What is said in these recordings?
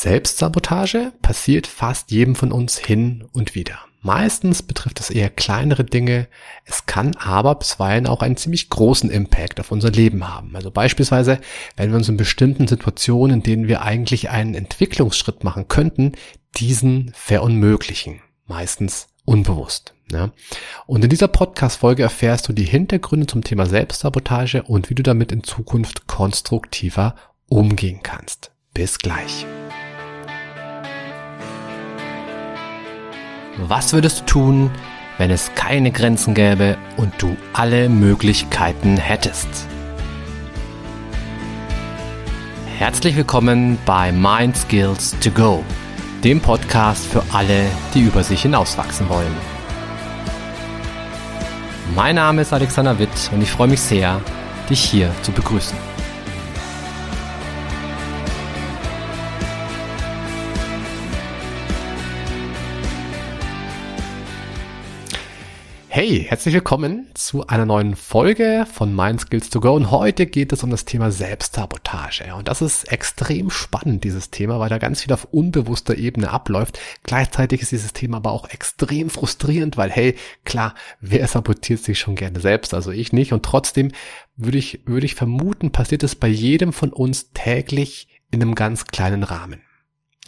Selbstsabotage passiert fast jedem von uns hin und wieder. Meistens betrifft es eher kleinere Dinge, es kann aber bisweilen auch einen ziemlich großen Impact auf unser Leben haben. Also beispielsweise, wenn wir uns in bestimmten Situationen, in denen wir eigentlich einen Entwicklungsschritt machen könnten, diesen verunmöglichen. Meistens unbewusst. Ja. Und in dieser Podcast-Folge erfährst du die Hintergründe zum Thema Selbstsabotage und wie du damit in Zukunft konstruktiver umgehen kannst. Bis gleich. Was würdest du tun, wenn es keine Grenzen gäbe und du alle Möglichkeiten hättest? Herzlich willkommen bei Mind Skills to Go, dem Podcast für alle, die über sich hinauswachsen wollen. Mein Name ist Alexander Witt und ich freue mich sehr, dich hier zu begrüßen. Hey, herzlich willkommen zu einer neuen Folge von Mind Skills to Go und heute geht es um das Thema Selbstsabotage und das ist extrem spannend, dieses Thema, weil da ganz viel auf unbewusster Ebene abläuft. Gleichzeitig ist dieses Thema aber auch extrem frustrierend, weil hey, klar, wer sabotiert sich schon gerne selbst, also ich nicht und trotzdem würde ich, würde ich vermuten, passiert es bei jedem von uns täglich in einem ganz kleinen Rahmen.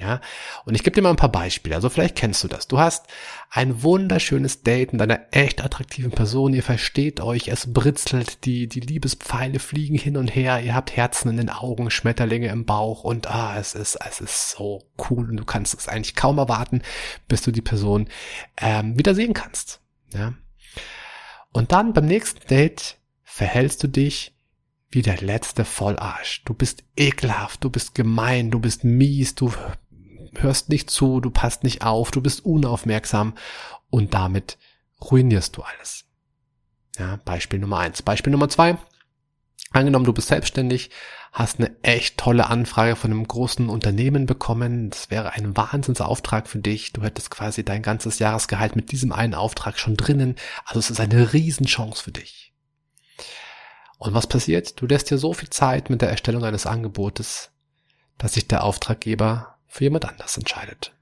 Ja, und ich gebe dir mal ein paar Beispiele. Also vielleicht kennst du das. Du hast ein wunderschönes Date mit einer echt attraktiven Person. Ihr versteht euch, es britzelt, die, die Liebespfeile fliegen hin und her. Ihr habt Herzen in den Augen, Schmetterlinge im Bauch und ah, es ist, es ist so cool und du kannst es eigentlich kaum erwarten, bis du die Person ähm, wieder sehen kannst. Ja. Und dann beim nächsten Date verhältst du dich wie der letzte Vollarsch. Du bist ekelhaft, du bist gemein, du bist mies, du hörst nicht zu, du passt nicht auf, du bist unaufmerksam und damit ruinierst du alles. Ja, Beispiel Nummer eins. Beispiel Nummer zwei. Angenommen, du bist selbstständig, hast eine echt tolle Anfrage von einem großen Unternehmen bekommen. Das wäre ein Wahnsinnsauftrag für dich. Du hättest quasi dein ganzes Jahresgehalt mit diesem einen Auftrag schon drinnen. Also es ist eine Riesenchance für dich. Und was passiert? Du lässt dir so viel Zeit mit der Erstellung eines Angebotes, dass sich der Auftraggeber für jemand anders entscheidet.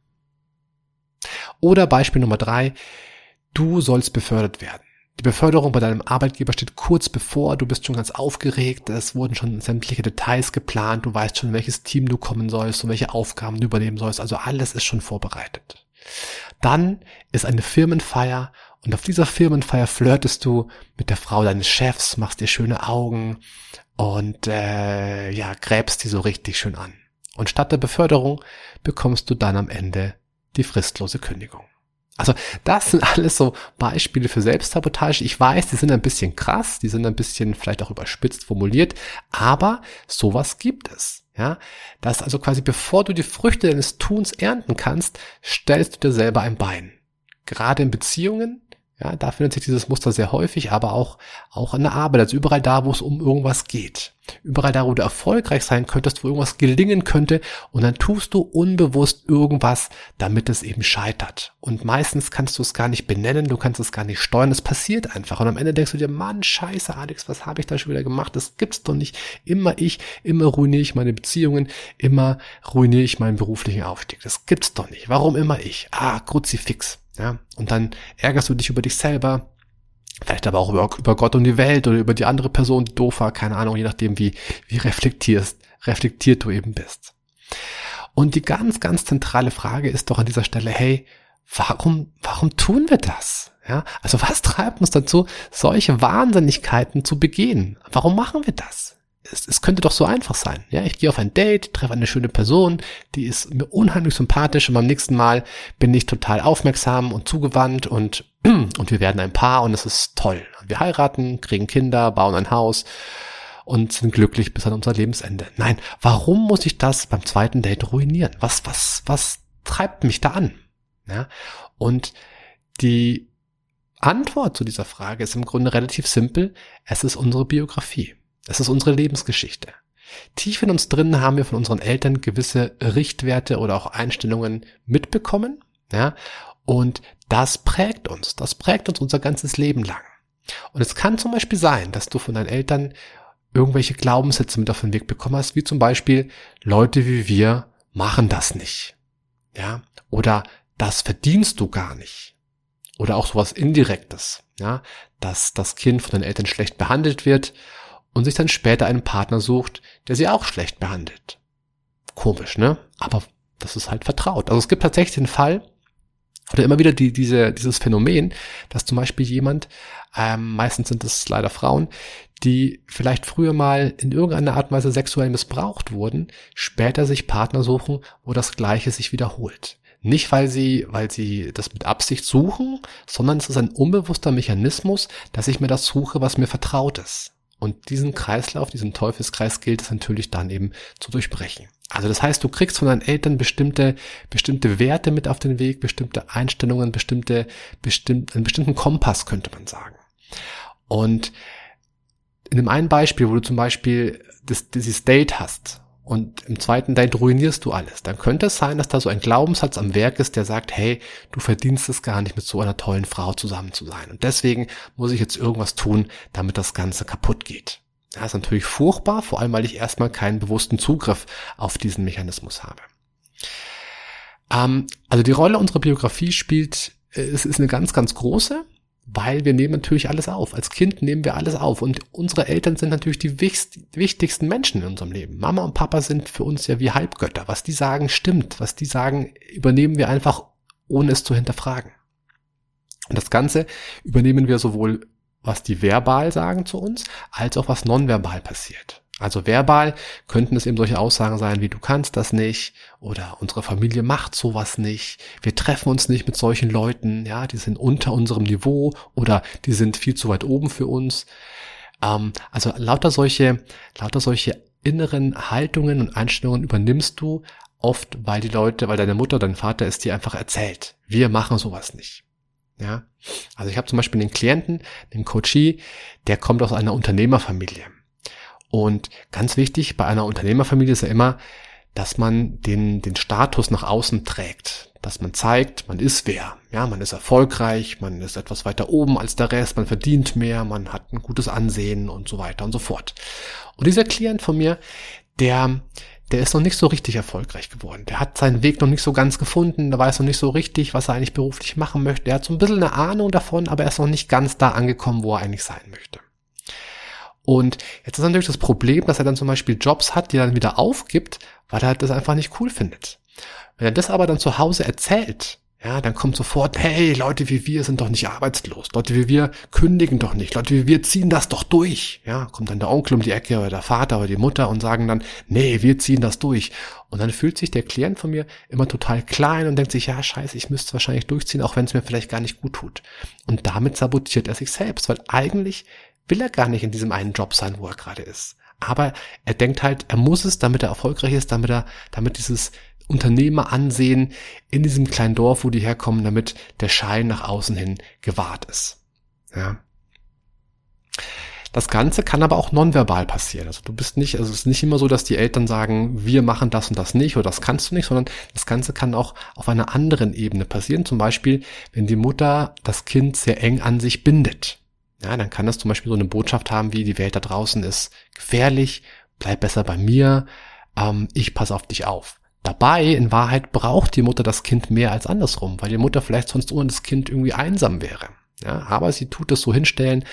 Oder Beispiel Nummer drei, du sollst befördert werden. Die Beförderung bei deinem Arbeitgeber steht kurz bevor, du bist schon ganz aufgeregt, es wurden schon sämtliche Details geplant, du weißt schon, welches Team du kommen sollst und welche Aufgaben du übernehmen sollst, also alles ist schon vorbereitet. Dann ist eine Firmenfeier und auf dieser Firmenfeier flirtest du mit der Frau deines Chefs, machst dir schöne Augen und äh, ja, gräbst die so richtig schön an. Und statt der Beförderung bekommst du dann am Ende die fristlose Kündigung. Also das sind alles so Beispiele für Selbstsabotage. Ich weiß, die sind ein bisschen krass, die sind ein bisschen vielleicht auch überspitzt formuliert, aber sowas gibt es. Ja, dass also quasi bevor du die Früchte deines Tuns ernten kannst, stellst du dir selber ein Bein. Gerade in Beziehungen, ja, da findet sich dieses Muster sehr häufig, aber auch, auch in der Arbeit, also überall da, wo es um irgendwas geht. Überall da, wo du erfolgreich sein könntest, wo irgendwas gelingen könnte und dann tust du unbewusst irgendwas, damit es eben scheitert. Und meistens kannst du es gar nicht benennen, du kannst es gar nicht steuern, es passiert einfach. Und am Ende denkst du dir, Mann, scheiße, Alex, was habe ich da schon wieder gemacht? Das gibt's doch nicht. Immer ich, immer ruiniere ich meine Beziehungen, immer ruiniere ich meinen beruflichen Aufstieg. Das gibt's doch nicht. Warum immer ich? Ah, Kruzifix. Ja, und dann ärgerst du dich über dich selber, vielleicht aber auch über, über Gott und die Welt oder über die andere Person, die doof war, keine Ahnung, je nachdem, wie, wie reflektierst, reflektiert du eben bist. Und die ganz, ganz zentrale Frage ist doch an dieser Stelle, hey, warum, warum tun wir das? Ja, also was treibt uns dazu, solche Wahnsinnigkeiten zu begehen? Warum machen wir das? Es, es könnte doch so einfach sein. Ja, ich gehe auf ein Date, treffe eine schöne Person, die ist mir unheimlich sympathisch und beim nächsten Mal bin ich total aufmerksam und zugewandt und, und wir werden ein Paar und es ist toll. Wir heiraten, kriegen Kinder, bauen ein Haus und sind glücklich bis an unser Lebensende. Nein, warum muss ich das beim zweiten Date ruinieren? Was, was, was treibt mich da an? Ja, und die Antwort zu dieser Frage ist im Grunde relativ simpel. Es ist unsere Biografie. Das ist unsere Lebensgeschichte. Tief in uns drin haben wir von unseren Eltern gewisse Richtwerte oder auch Einstellungen mitbekommen, ja, und das prägt uns, das prägt uns unser ganzes Leben lang. Und es kann zum Beispiel sein, dass du von deinen Eltern irgendwelche Glaubenssätze mit auf den Weg bekommen hast, wie zum Beispiel Leute wie wir machen das nicht. Ja, oder das verdienst du gar nicht. Oder auch sowas Indirektes, ja, dass das Kind von den Eltern schlecht behandelt wird und sich dann später einen Partner sucht, der sie auch schlecht behandelt. Komisch, ne? Aber das ist halt vertraut. Also es gibt tatsächlich den Fall, oder immer wieder die, diese, dieses Phänomen, dass zum Beispiel jemand, ähm, meistens sind es leider Frauen, die vielleicht früher mal in irgendeiner Art und Weise sexuell missbraucht wurden, später sich Partner suchen, wo das Gleiche sich wiederholt. Nicht, weil sie, weil sie das mit Absicht suchen, sondern es ist ein unbewusster Mechanismus, dass ich mir das suche, was mir vertraut ist. Und diesen Kreislauf, diesen Teufelskreis gilt es natürlich dann eben zu durchbrechen. Also das heißt, du kriegst von deinen Eltern bestimmte, bestimmte Werte mit auf den Weg, bestimmte Einstellungen, bestimmte, bestimmt, einen bestimmten Kompass könnte man sagen. Und in dem einen Beispiel, wo du zum Beispiel das, dieses Date hast und im zweiten Date ruinierst du alles, dann könnte es sein, dass da so ein Glaubenssatz am Werk ist, der sagt, hey, du verdienst es gar nicht, mit so einer tollen Frau zusammen zu sein. Und deswegen muss ich jetzt irgendwas tun, damit das Ganze kaputt geht. Das ist natürlich furchtbar, vor allem weil ich erstmal keinen bewussten Zugriff auf diesen Mechanismus habe. Ähm, also die Rolle unserer Biografie spielt, äh, es ist eine ganz, ganz große weil wir nehmen natürlich alles auf. Als Kind nehmen wir alles auf und unsere Eltern sind natürlich die wichtigsten Menschen in unserem Leben. Mama und Papa sind für uns ja wie Halbgötter. Was die sagen, stimmt. Was die sagen, übernehmen wir einfach, ohne es zu hinterfragen. Und das Ganze übernehmen wir sowohl, was die verbal sagen zu uns, als auch was nonverbal passiert. Also verbal könnten es eben solche Aussagen sein wie du kannst das nicht oder unsere Familie macht sowas nicht, wir treffen uns nicht mit solchen Leuten, ja, die sind unter unserem Niveau oder die sind viel zu weit oben für uns. Ähm, also lauter solche, lauter solche inneren Haltungen und Einstellungen übernimmst du oft, weil die Leute, weil deine Mutter, dein Vater es dir einfach erzählt. Wir machen sowas nicht. Ja, also ich habe zum Beispiel den Klienten, den Coachie, der kommt aus einer Unternehmerfamilie. Und ganz wichtig bei einer Unternehmerfamilie ist ja immer, dass man den, den Status nach außen trägt, dass man zeigt, man ist wer. Ja, man ist erfolgreich, man ist etwas weiter oben als der Rest, man verdient mehr, man hat ein gutes Ansehen und so weiter und so fort. Und dieser Klient von mir, der, der ist noch nicht so richtig erfolgreich geworden. Der hat seinen Weg noch nicht so ganz gefunden, der weiß noch nicht so richtig, was er eigentlich beruflich machen möchte. Er hat so ein bisschen eine Ahnung davon, aber er ist noch nicht ganz da angekommen, wo er eigentlich sein möchte. Und jetzt ist natürlich das Problem, dass er dann zum Beispiel Jobs hat, die er dann wieder aufgibt, weil er das einfach nicht cool findet. Wenn er das aber dann zu Hause erzählt, ja, dann kommt sofort, hey, Leute wie wir sind doch nicht arbeitslos. Leute wie wir kündigen doch nicht. Leute wie wir ziehen das doch durch. Ja, kommt dann der Onkel um die Ecke oder der Vater oder die Mutter und sagen dann, nee, wir ziehen das durch. Und dann fühlt sich der Klient von mir immer total klein und denkt sich, ja, scheiße, ich müsste es wahrscheinlich durchziehen, auch wenn es mir vielleicht gar nicht gut tut. Und damit sabotiert er sich selbst, weil eigentlich will er gar nicht in diesem einen Job sein, wo er gerade ist. Aber er denkt halt, er muss es, damit er erfolgreich ist, damit er, damit dieses Unternehmer ansehen in diesem kleinen Dorf, wo die herkommen, damit der Schein nach außen hin gewahrt ist. Ja. Das Ganze kann aber auch nonverbal passieren. Also du bist nicht, also es ist nicht immer so, dass die Eltern sagen, wir machen das und das nicht oder das kannst du nicht, sondern das Ganze kann auch auf einer anderen Ebene passieren. Zum Beispiel, wenn die Mutter das Kind sehr eng an sich bindet. Ja, dann kann das zum Beispiel so eine Botschaft haben wie, die Welt da draußen ist gefährlich, bleib besser bei mir, ähm, ich passe auf dich auf. Dabei, in Wahrheit, braucht die Mutter das Kind mehr als andersrum, weil die Mutter vielleicht sonst ohne das Kind irgendwie einsam wäre. Ja, aber sie tut es so hinstellen,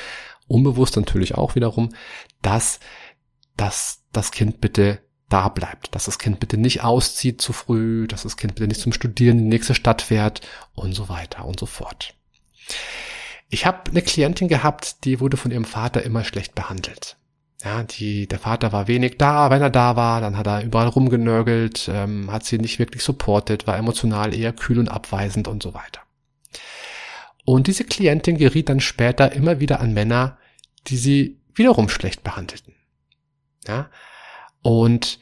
unbewusst natürlich auch wiederum, dass, dass das Kind bitte da bleibt, dass das Kind bitte nicht auszieht zu früh, dass das Kind bitte nicht zum Studieren in die nächste Stadt fährt und so weiter und so fort. Ich habe eine Klientin gehabt, die wurde von ihrem Vater immer schlecht behandelt. Ja, die, der Vater war wenig da, wenn er da war, dann hat er überall rumgenörgelt, ähm, hat sie nicht wirklich supportet, war emotional eher kühl und abweisend und so weiter. Und diese Klientin geriet dann später immer wieder an Männer, die sie wiederum schlecht behandelten. Ja, und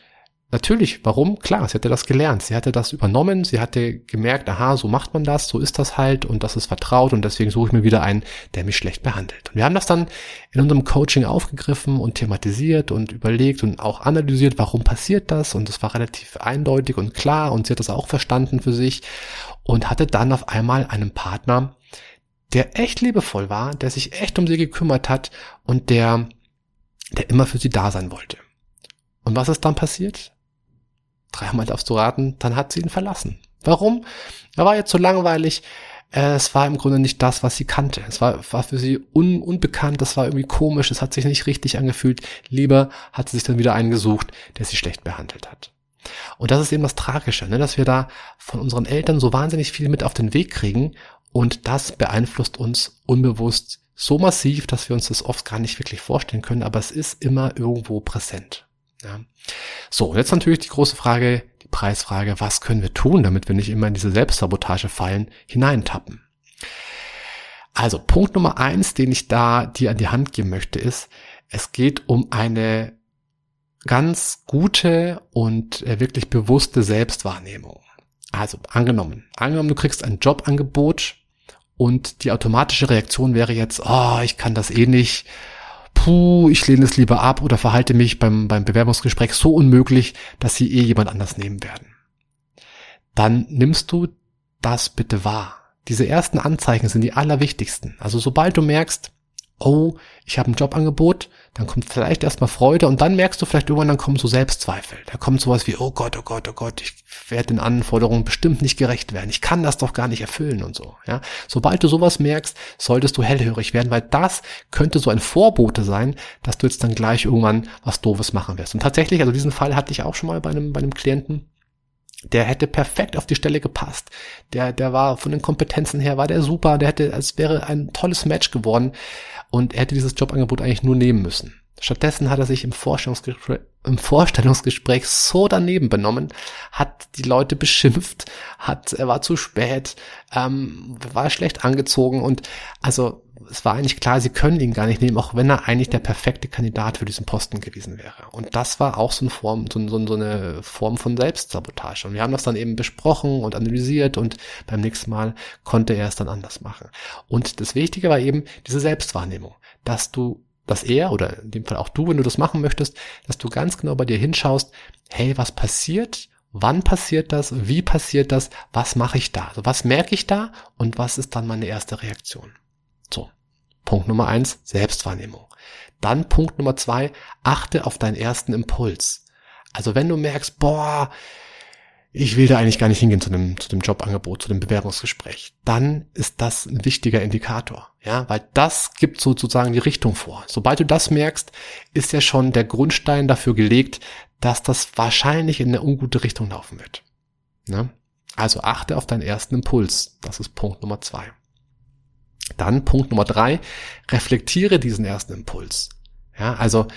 Natürlich, warum? Klar, sie hatte das gelernt, sie hatte das übernommen, sie hatte gemerkt, aha, so macht man das, so ist das halt und das ist vertraut und deswegen suche ich mir wieder einen, der mich schlecht behandelt. Und wir haben das dann in unserem Coaching aufgegriffen und thematisiert und überlegt und auch analysiert, warum passiert das und es war relativ eindeutig und klar und sie hat das auch verstanden für sich und hatte dann auf einmal einen Partner, der echt liebevoll war, der sich echt um sie gekümmert hat und der, der immer für sie da sein wollte. Und was ist dann passiert? Dreimal darfst du raten, dann hat sie ihn verlassen. Warum? Er war jetzt so langweilig. Äh, es war im Grunde nicht das, was sie kannte. Es war, war für sie un, unbekannt, das war irgendwie komisch, es hat sich nicht richtig angefühlt. Lieber hat sie sich dann wieder eingesucht, der sie schlecht behandelt hat. Und das ist eben das Tragische, ne? dass wir da von unseren Eltern so wahnsinnig viel mit auf den Weg kriegen und das beeinflusst uns unbewusst so massiv, dass wir uns das oft gar nicht wirklich vorstellen können, aber es ist immer irgendwo präsent. Ja. So, jetzt natürlich die große Frage, die Preisfrage, was können wir tun, damit wir nicht immer in diese Selbstsabotage-Fallen hineintappen? Also Punkt Nummer eins, den ich da dir an die Hand geben möchte, ist, es geht um eine ganz gute und äh, wirklich bewusste Selbstwahrnehmung. Also angenommen, angenommen, du kriegst ein Jobangebot und die automatische Reaktion wäre jetzt, oh, ich kann das eh nicht, puh, ich lehne es lieber ab oder verhalte mich beim, beim Bewerbungsgespräch so unmöglich, dass sie eh jemand anders nehmen werden. Dann nimmst du das bitte wahr. Diese ersten Anzeichen sind die allerwichtigsten. Also sobald du merkst, oh, ich habe ein Jobangebot, dann kommt vielleicht erstmal Freude und dann merkst du vielleicht irgendwann, dann kommen so Selbstzweifel. Da kommt sowas wie, oh Gott, oh Gott, oh Gott, ich werde den Anforderungen bestimmt nicht gerecht werden. Ich kann das doch gar nicht erfüllen und so. Ja, sobald du sowas merkst, solltest du hellhörig werden, weil das könnte so ein Vorbote sein, dass du jetzt dann gleich irgendwann was Doofes machen wirst. Und tatsächlich, also diesen Fall hatte ich auch schon mal bei einem, bei einem Klienten der hätte perfekt auf die Stelle gepasst. Der, der war von den Kompetenzen her, war der super, der hätte, es wäre ein tolles Match geworden und er hätte dieses Jobangebot eigentlich nur nehmen müssen. Stattdessen hat er sich im Vorstellungsgespräch, im Vorstellungsgespräch so daneben benommen, hat die Leute beschimpft, hat, er war zu spät, ähm, war schlecht angezogen und also es war eigentlich klar, sie können ihn gar nicht nehmen, auch wenn er eigentlich der perfekte Kandidat für diesen Posten gewesen wäre. Und das war auch so eine Form, so, so, so eine Form von Selbstsabotage. Und wir haben das dann eben besprochen und analysiert und beim nächsten Mal konnte er es dann anders machen. Und das Wichtige war eben diese Selbstwahrnehmung, dass du dass er oder in dem Fall auch du, wenn du das machen möchtest, dass du ganz genau bei dir hinschaust, hey, was passiert? Wann passiert das? Wie passiert das? Was mache ich da? Also was merke ich da? Und was ist dann meine erste Reaktion? So. Punkt Nummer eins, Selbstwahrnehmung. Dann Punkt Nummer zwei, achte auf deinen ersten Impuls. Also wenn du merkst, boah, ich will da eigentlich gar nicht hingehen zu dem, zu dem Jobangebot, zu dem Bewerbungsgespräch, dann ist das ein wichtiger Indikator. Ja, weil das gibt sozusagen die Richtung vor. Sobald du das merkst, ist ja schon der Grundstein dafür gelegt, dass das wahrscheinlich in eine ungute Richtung laufen wird. Ja? Also achte auf deinen ersten Impuls. Das ist Punkt Nummer zwei. Dann Punkt Nummer drei, reflektiere diesen ersten Impuls. Ja, also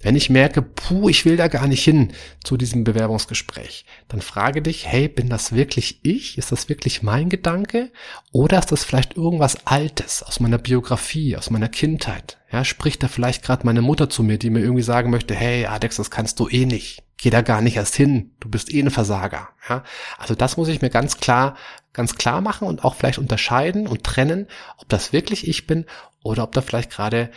wenn ich merke, puh, ich will da gar nicht hin zu diesem Bewerbungsgespräch, dann frage dich, hey, bin das wirklich ich? Ist das wirklich mein Gedanke? Oder ist das vielleicht irgendwas Altes aus meiner Biografie, aus meiner Kindheit? Ja, spricht da vielleicht gerade meine Mutter zu mir, die mir irgendwie sagen möchte, hey, Alex, das kannst du eh nicht. Geh da gar nicht erst hin. Du bist eh ein Versager. Ja, also das muss ich mir ganz klar, ganz klar machen und auch vielleicht unterscheiden und trennen, ob das wirklich ich bin oder ob da vielleicht gerade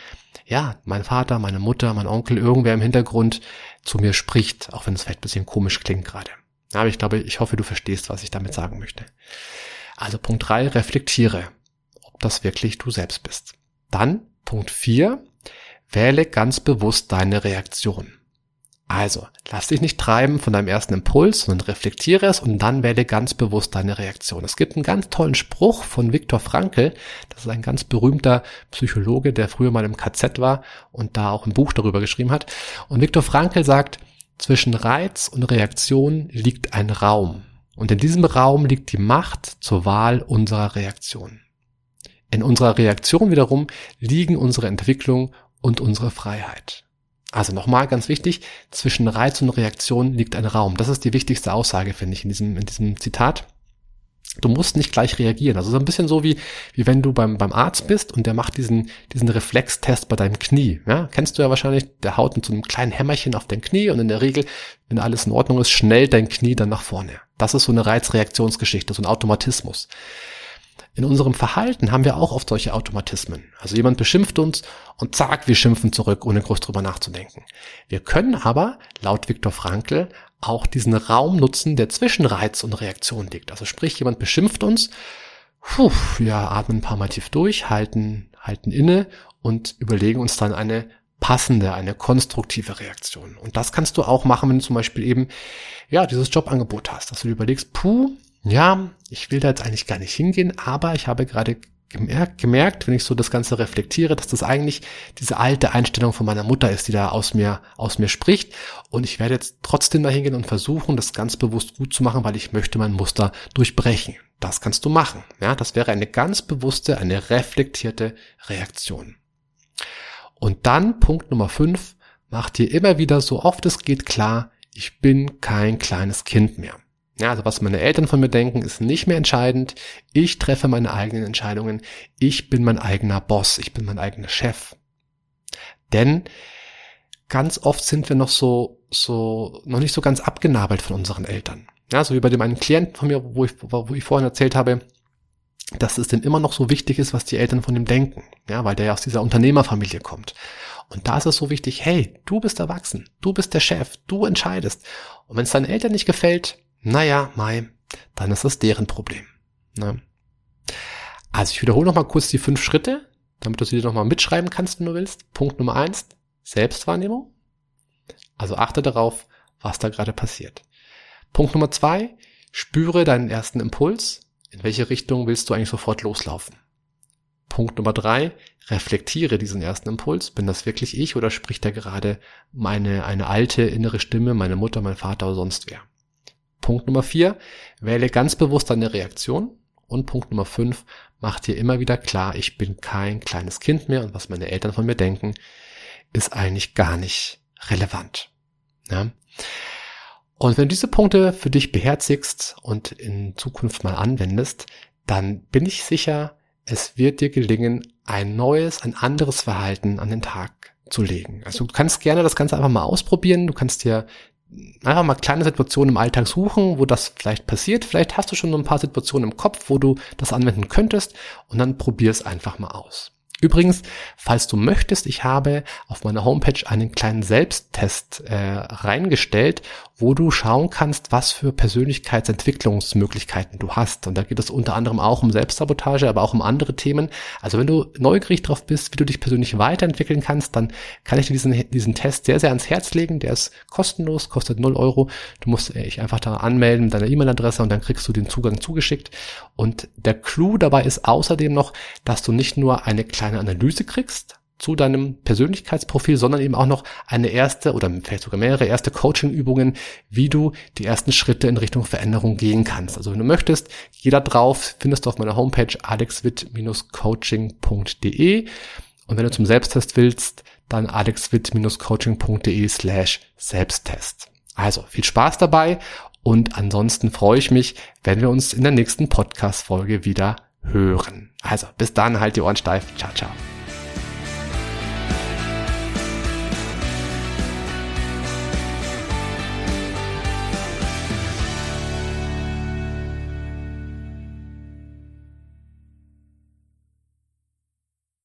ja, mein Vater, meine Mutter, mein Onkel, irgendwer im Hintergrund zu mir spricht, auch wenn es vielleicht ein bisschen komisch klingt gerade. Aber ich glaube, ich hoffe, du verstehst, was ich damit sagen möchte. Also Punkt drei: reflektiere, ob das wirklich du selbst bist. Dann Punkt vier: wähle ganz bewusst deine Reaktion. Also, lass dich nicht treiben von deinem ersten Impuls, sondern reflektiere es und dann wähle ganz bewusst deine Reaktion. Es gibt einen ganz tollen Spruch von Viktor Frankl, das ist ein ganz berühmter Psychologe, der früher mal im KZ war und da auch ein Buch darüber geschrieben hat. Und Viktor Frankl sagt, zwischen Reiz und Reaktion liegt ein Raum. Und in diesem Raum liegt die Macht zur Wahl unserer Reaktion. In unserer Reaktion wiederum liegen unsere Entwicklung und unsere Freiheit. Also nochmal ganz wichtig, zwischen Reiz und Reaktion liegt ein Raum. Das ist die wichtigste Aussage, finde ich, in diesem, in diesem Zitat. Du musst nicht gleich reagieren. Also so ein bisschen so wie, wie wenn du beim, beim Arzt bist und der macht diesen, diesen Reflextest bei deinem Knie. Ja? Kennst du ja wahrscheinlich, der haut mit so einem kleinen Hämmerchen auf dein Knie und in der Regel, wenn alles in Ordnung ist, schnellt dein Knie dann nach vorne. Das ist so eine Reizreaktionsgeschichte, so ein Automatismus. In unserem Verhalten haben wir auch oft solche Automatismen. Also jemand beschimpft uns und zack, wir schimpfen zurück, ohne groß drüber nachzudenken. Wir können aber, laut Viktor Frankl, auch diesen Raum nutzen, der zwischen Reiz und Reaktion liegt. Also sprich, jemand beschimpft uns, puh, wir atmen ein paar Mal tief durch, halten, halten inne und überlegen uns dann eine passende, eine konstruktive Reaktion. Und das kannst du auch machen, wenn du zum Beispiel eben, ja, dieses Jobangebot hast, dass du dir überlegst, puh, ja, ich will da jetzt eigentlich gar nicht hingehen, aber ich habe gerade gemerkt, gemerkt, wenn ich so das Ganze reflektiere, dass das eigentlich diese alte Einstellung von meiner Mutter ist, die da aus mir, aus mir spricht. Und ich werde jetzt trotzdem da hingehen und versuchen, das ganz bewusst gut zu machen, weil ich möchte mein Muster durchbrechen. Das kannst du machen. Ja, das wäre eine ganz bewusste, eine reflektierte Reaktion. Und dann Punkt Nummer fünf, mach dir immer wieder so oft es geht klar, ich bin kein kleines Kind mehr. Ja, also was meine Eltern von mir denken, ist nicht mehr entscheidend. Ich treffe meine eigenen Entscheidungen. Ich bin mein eigener Boss. Ich bin mein eigener Chef. Denn ganz oft sind wir noch so, so, noch nicht so ganz abgenabelt von unseren Eltern. Ja, so wie bei dem einen Klienten von mir, wo ich, wo ich vorhin erzählt habe, dass es dem immer noch so wichtig ist, was die Eltern von ihm denken. Ja, weil der ja aus dieser Unternehmerfamilie kommt. Und da ist es so wichtig, hey, du bist erwachsen, du bist der Chef, du entscheidest. Und wenn es deinen Eltern nicht gefällt, naja, Mai, dann ist das deren Problem. Ne? Also ich wiederhole nochmal kurz die fünf Schritte, damit du sie dir nochmal mitschreiben kannst, wenn du willst. Punkt Nummer eins, Selbstwahrnehmung. Also achte darauf, was da gerade passiert. Punkt Nummer zwei, spüre deinen ersten Impuls. In welche Richtung willst du eigentlich sofort loslaufen? Punkt Nummer drei, reflektiere diesen ersten Impuls. Bin das wirklich ich oder spricht da gerade meine, eine alte innere Stimme, meine Mutter, mein Vater oder sonst wer? Punkt Nummer vier, wähle ganz bewusst deine Reaktion. Und Punkt Nummer fünf, mach dir immer wieder klar, ich bin kein kleines Kind mehr und was meine Eltern von mir denken, ist eigentlich gar nicht relevant. Ja? Und wenn du diese Punkte für dich beherzigst und in Zukunft mal anwendest, dann bin ich sicher, es wird dir gelingen, ein neues, ein anderes Verhalten an den Tag zu legen. Also du kannst gerne das Ganze einfach mal ausprobieren. Du kannst dir einfach mal kleine Situationen im Alltag suchen, wo das vielleicht passiert. Vielleicht hast du schon so ein paar Situationen im Kopf, wo du das anwenden könntest und dann probier es einfach mal aus. Übrigens, falls du möchtest, ich habe auf meiner Homepage einen kleinen Selbsttest äh, reingestellt, wo du schauen kannst, was für Persönlichkeitsentwicklungsmöglichkeiten du hast. Und da geht es unter anderem auch um Selbstsabotage, aber auch um andere Themen. Also wenn du neugierig drauf bist, wie du dich persönlich weiterentwickeln kannst, dann kann ich dir diesen, diesen Test sehr, sehr ans Herz legen. Der ist kostenlos, kostet 0 Euro. Du musst dich einfach da anmelden mit deiner E-Mail-Adresse und dann kriegst du den Zugang zugeschickt. Und der Clou dabei ist außerdem noch, dass du nicht nur eine kleine Analyse kriegst zu deinem Persönlichkeitsprofil, sondern eben auch noch eine erste oder vielleicht sogar mehrere erste Coaching-Übungen, wie du die ersten Schritte in Richtung Veränderung gehen kannst. Also wenn du möchtest, jeder drauf findest du auf meiner Homepage alexwit-coaching.de und wenn du zum Selbsttest willst, dann alexwit-coaching.de slash Selbsttest. Also viel Spaß dabei und ansonsten freue ich mich, wenn wir uns in der nächsten Podcast-Folge wieder hören. Also bis dann, halt die Ohren steif. Ciao, ciao.